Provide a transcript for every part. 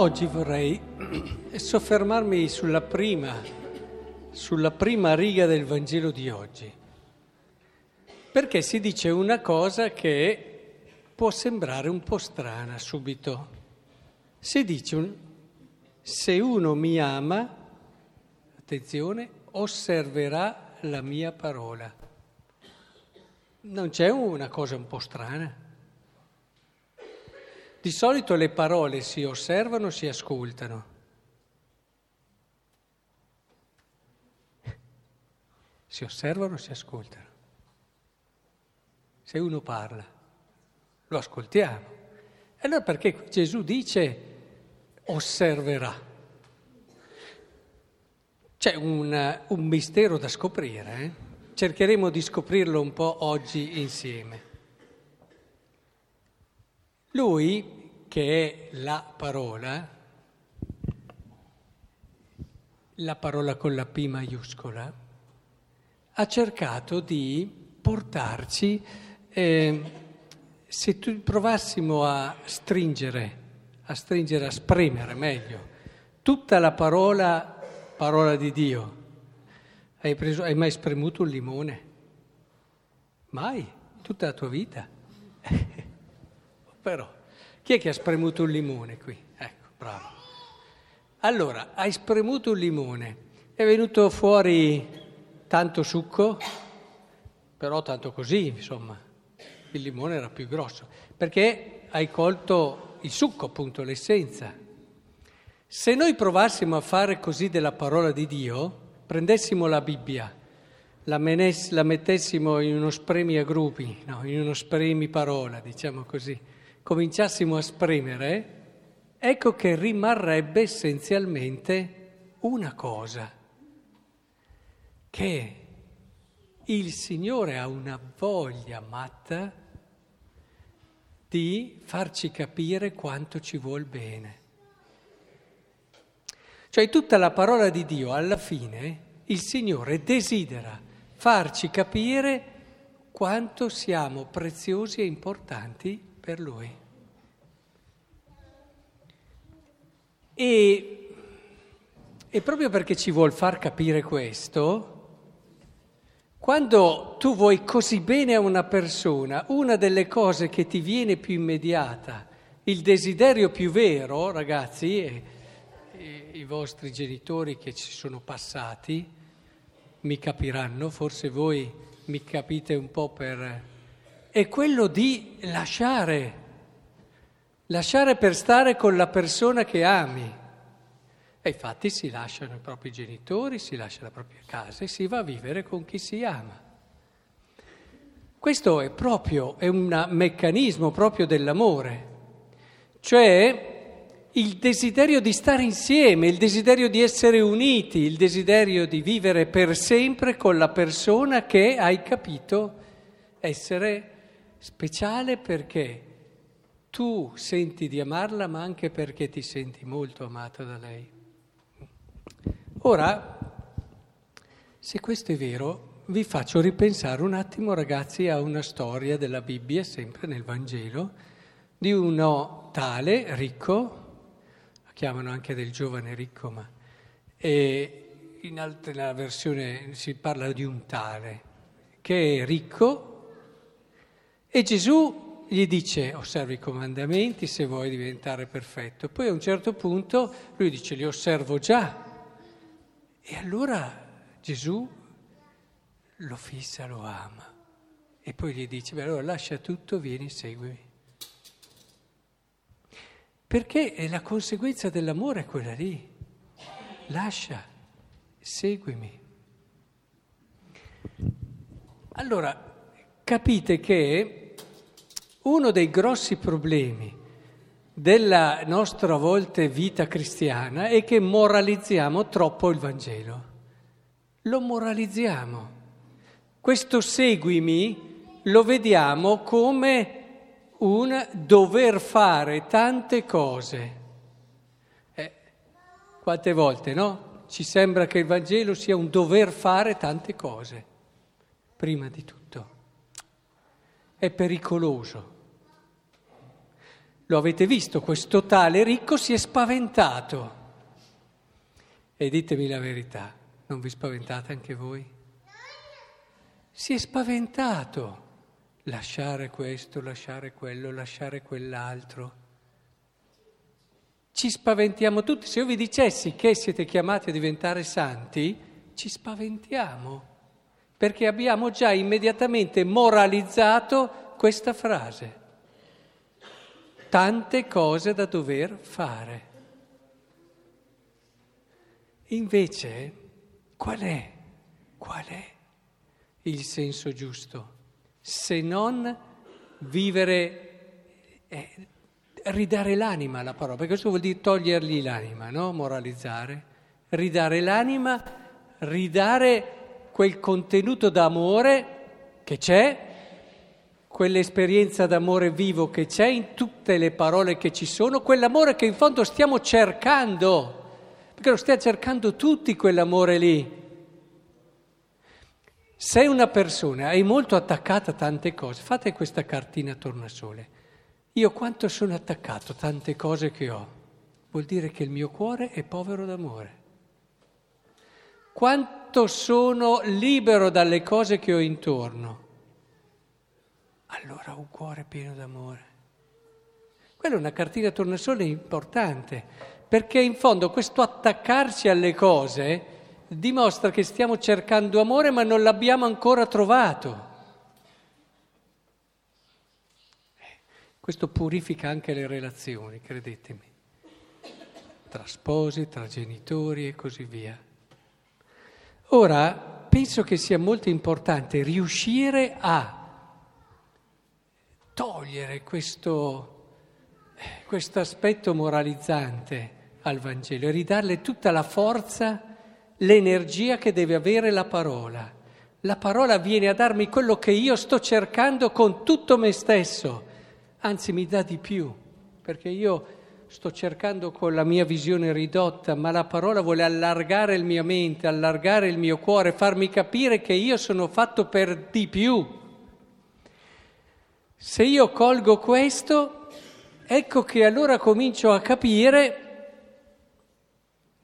Oggi vorrei soffermarmi sulla prima, sulla prima riga del Vangelo di oggi, perché si dice una cosa che può sembrare un po' strana subito. Si dice, se uno mi ama, attenzione, osserverà la mia parola. Non c'è una cosa un po' strana? Di solito le parole si osservano, si ascoltano. Si osservano, si ascoltano. Se uno parla, lo ascoltiamo. E allora perché Gesù dice osserverà? C'è un, un mistero da scoprire, eh? cercheremo di scoprirlo un po' oggi insieme. Lui, che è la parola, la parola con la P maiuscola, ha cercato di portarci, eh, se tu provassimo a stringere, a stringere, a spremere meglio, tutta la parola, parola di Dio, hai, preso, hai mai spremuto un limone? Mai, tutta la tua vita. Però, chi è che ha spremuto un limone qui? Ecco, bravo. Allora, hai spremuto un limone, è venuto fuori tanto succo, però tanto così, insomma. Il limone era più grosso, perché hai colto il succo, appunto, l'essenza. Se noi provassimo a fare così della parola di Dio, prendessimo la Bibbia, la, menes- la mettessimo in uno spremi a gruppi, no, in uno spremi parola, diciamo così, cominciassimo a spremere, ecco che rimarrebbe essenzialmente una cosa, che il Signore ha una voglia matta di farci capire quanto ci vuol bene. Cioè tutta la parola di Dio, alla fine, il Signore desidera farci capire quanto siamo preziosi e importanti per lui. E, e proprio perché ci vuol far capire questo, quando tu vuoi così bene a una persona, una delle cose che ti viene più immediata, il desiderio più vero, ragazzi, e, e, i vostri genitori che ci sono passati mi capiranno, forse voi mi capite un po' per è quello di lasciare, lasciare per stare con la persona che ami. E infatti si lasciano i propri genitori, si lascia la propria casa e si va a vivere con chi si ama. Questo è proprio, è un meccanismo proprio dell'amore, cioè il desiderio di stare insieme, il desiderio di essere uniti, il desiderio di vivere per sempre con la persona che hai capito essere speciale perché tu senti di amarla ma anche perché ti senti molto amato da lei. Ora, se questo è vero, vi faccio ripensare un attimo ragazzi a una storia della Bibbia, sempre nel Vangelo, di uno tale, ricco, lo chiamano anche del giovane ricco, ma in altra versione si parla di un tale, che è ricco e Gesù gli dice osservi i comandamenti se vuoi diventare perfetto. Poi a un certo punto lui dice li osservo già. E allora Gesù lo fissa, lo ama. E poi gli dice, beh allora lascia tutto, vieni, seguimi. Perché la conseguenza dell'amore è quella lì. Lascia, seguimi. Allora, capite che uno dei grossi problemi della nostra a volte vita cristiana è che moralizziamo troppo il Vangelo. Lo moralizziamo. Questo seguimi lo vediamo come un dover fare tante cose. Eh, quante volte, no? Ci sembra che il Vangelo sia un dover fare tante cose, prima di tutto. È pericoloso lo avete visto, questo tale ricco si è spaventato. E ditemi la verità, non vi spaventate anche voi? Si è spaventato lasciare questo, lasciare quello, lasciare quell'altro. Ci spaventiamo tutti. Se io vi dicessi che siete chiamati a diventare santi, ci spaventiamo, perché abbiamo già immediatamente moralizzato questa frase. Tante cose da dover fare. Invece, qual è? Qual è il senso giusto? Se non vivere, eh, ridare l'anima alla parola, perché questo vuol dire togliergli l'anima, no? Moralizzare. Ridare l'anima, ridare quel contenuto d'amore che c'è, quell'esperienza d'amore vivo che c'è in tutte le parole che ci sono, quell'amore che in fondo stiamo cercando perché lo stiamo cercando tutti quell'amore lì. Se una persona è molto attaccata a tante cose, fate questa cartina tornasole. Io quanto sono attaccato a tante cose che ho, vuol dire che il mio cuore è povero d'amore. Quanto sono libero dalle cose che ho intorno, allora ho un cuore pieno d'amore. Quella è una cartina tornasole importante, perché in fondo questo attaccarsi alle cose dimostra che stiamo cercando amore ma non l'abbiamo ancora trovato. Questo purifica anche le relazioni, credetemi, tra sposi, tra genitori e così via. Ora, penso che sia molto importante riuscire a togliere questo, questo aspetto moralizzante al Vangelo e ridarle tutta la forza, l'energia che deve avere la parola. La parola viene a darmi quello che io sto cercando con tutto me stesso, anzi mi dà di più, perché io sto cercando con la mia visione ridotta, ma la parola vuole allargare il mia mente, allargare il mio cuore, farmi capire che io sono fatto per di più. Se io colgo questo, ecco che allora comincio a capire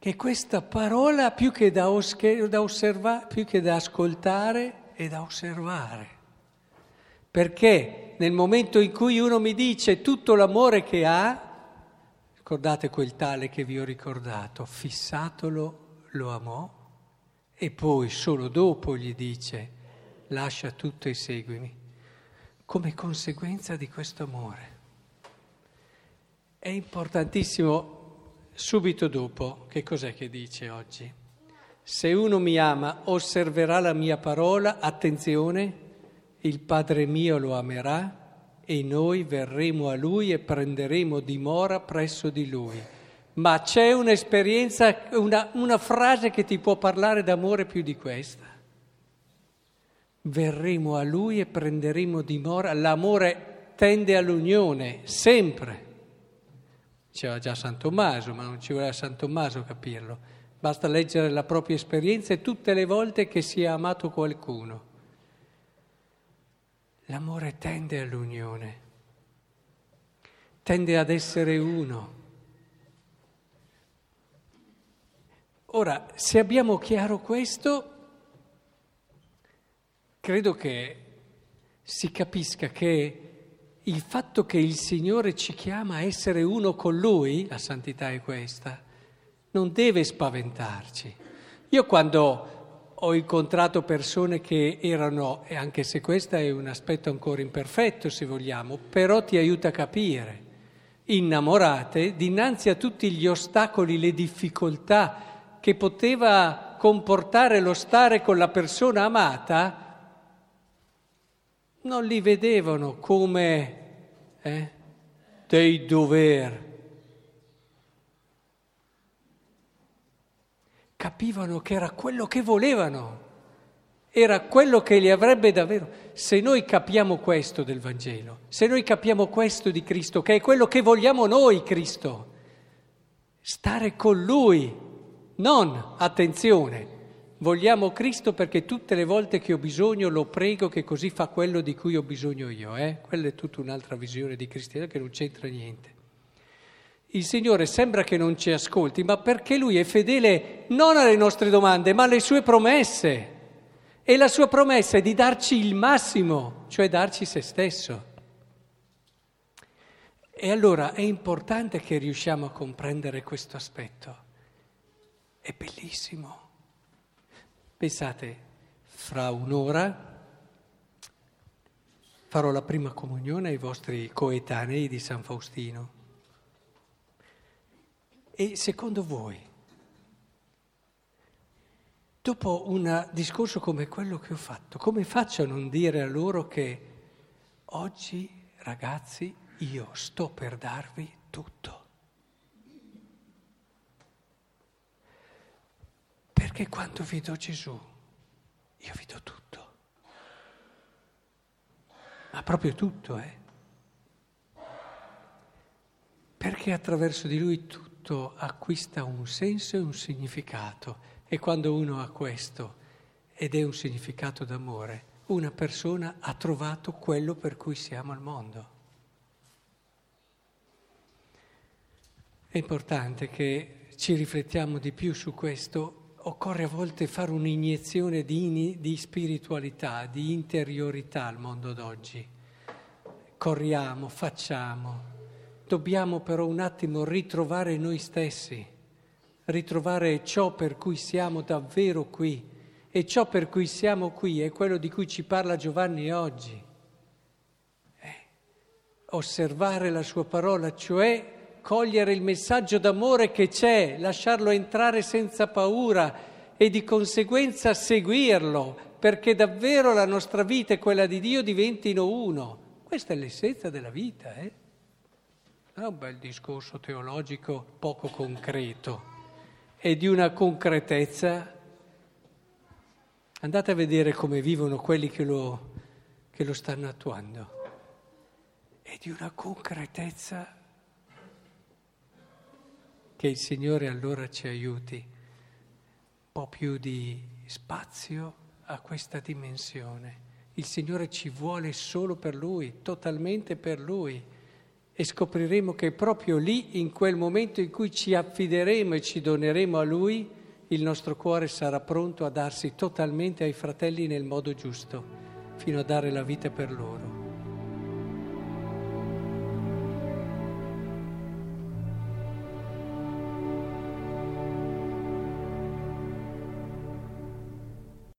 che questa parola più che da, osche, da osservare, più che da ascoltare è da osservare. Perché nel momento in cui uno mi dice tutto l'amore che ha, ricordate quel tale che vi ho ricordato, fissatolo lo amò e poi solo dopo gli dice lascia tutto e seguimi, come conseguenza di questo amore. È importantissimo Subito dopo, che cos'è che dice oggi? Se uno mi ama, osserverà la mia parola, attenzione, il Padre mio lo amerà e noi verremo a lui e prenderemo dimora presso di lui. Ma c'è un'esperienza, una, una frase che ti può parlare d'amore più di questa. Verremo a lui e prenderemo dimora. L'amore tende all'unione, sempre. Diceva già San Tommaso, ma non ci vuole San Tommaso capirlo. Basta leggere la propria esperienza e tutte le volte che si è amato qualcuno. L'amore tende all'unione, tende ad essere uno. Ora, se abbiamo chiaro questo, credo che si capisca che il fatto che il Signore ci chiama a essere uno con Lui, la santità è questa, non deve spaventarci. Io quando ho incontrato persone che erano, e anche se questo è un aspetto ancora imperfetto se vogliamo, però ti aiuta a capire, innamorate, dinanzi a tutti gli ostacoli, le difficoltà che poteva comportare lo stare con la persona amata, non li vedevano come eh, dei dover. Capivano che era quello che volevano, era quello che li avrebbe davvero. Se noi capiamo questo del Vangelo, se noi capiamo questo di Cristo, che è quello che vogliamo noi, Cristo, stare con Lui, non, attenzione, Vogliamo Cristo perché tutte le volte che ho bisogno lo prego che così fa quello di cui ho bisogno io. Eh? Quella è tutta un'altra visione di cristianesimo che non c'entra niente. Il Signore sembra che non ci ascolti, ma perché Lui è fedele non alle nostre domande, ma alle sue promesse. E la sua promessa è di darci il massimo, cioè darci se stesso. E allora è importante che riusciamo a comprendere questo aspetto. È bellissimo. Pensate, fra un'ora farò la prima comunione ai vostri coetanei di San Faustino. E secondo voi, dopo un discorso come quello che ho fatto, come faccio a non dire a loro che oggi, ragazzi, io sto per darvi tutto? Perché quando vi do Gesù, io vi do tutto. Ma proprio tutto, eh? Perché attraverso di lui tutto acquista un senso e un significato. E quando uno ha questo ed è un significato d'amore, una persona ha trovato quello per cui siamo al mondo. È importante che ci riflettiamo di più su questo. Occorre a volte fare un'iniezione di, di spiritualità, di interiorità al mondo d'oggi. Corriamo, facciamo. Dobbiamo però un attimo ritrovare noi stessi, ritrovare ciò per cui siamo davvero qui. E ciò per cui siamo qui è quello di cui ci parla Giovanni oggi. Eh, osservare la sua parola, cioè cogliere il messaggio d'amore che c'è, lasciarlo entrare senza paura e di conseguenza seguirlo, perché davvero la nostra vita e quella di Dio diventino uno. Questa è l'essenza della vita, eh? Non è un bel discorso teologico poco concreto, è di una concretezza. Andate a vedere come vivono quelli che lo, che lo stanno attuando. È di una concretezza che il Signore allora ci aiuti un po' più di spazio a questa dimensione. Il Signore ci vuole solo per Lui, totalmente per Lui. E scopriremo che proprio lì, in quel momento in cui ci affideremo e ci doneremo a Lui, il nostro cuore sarà pronto a darsi totalmente ai fratelli nel modo giusto, fino a dare la vita per loro.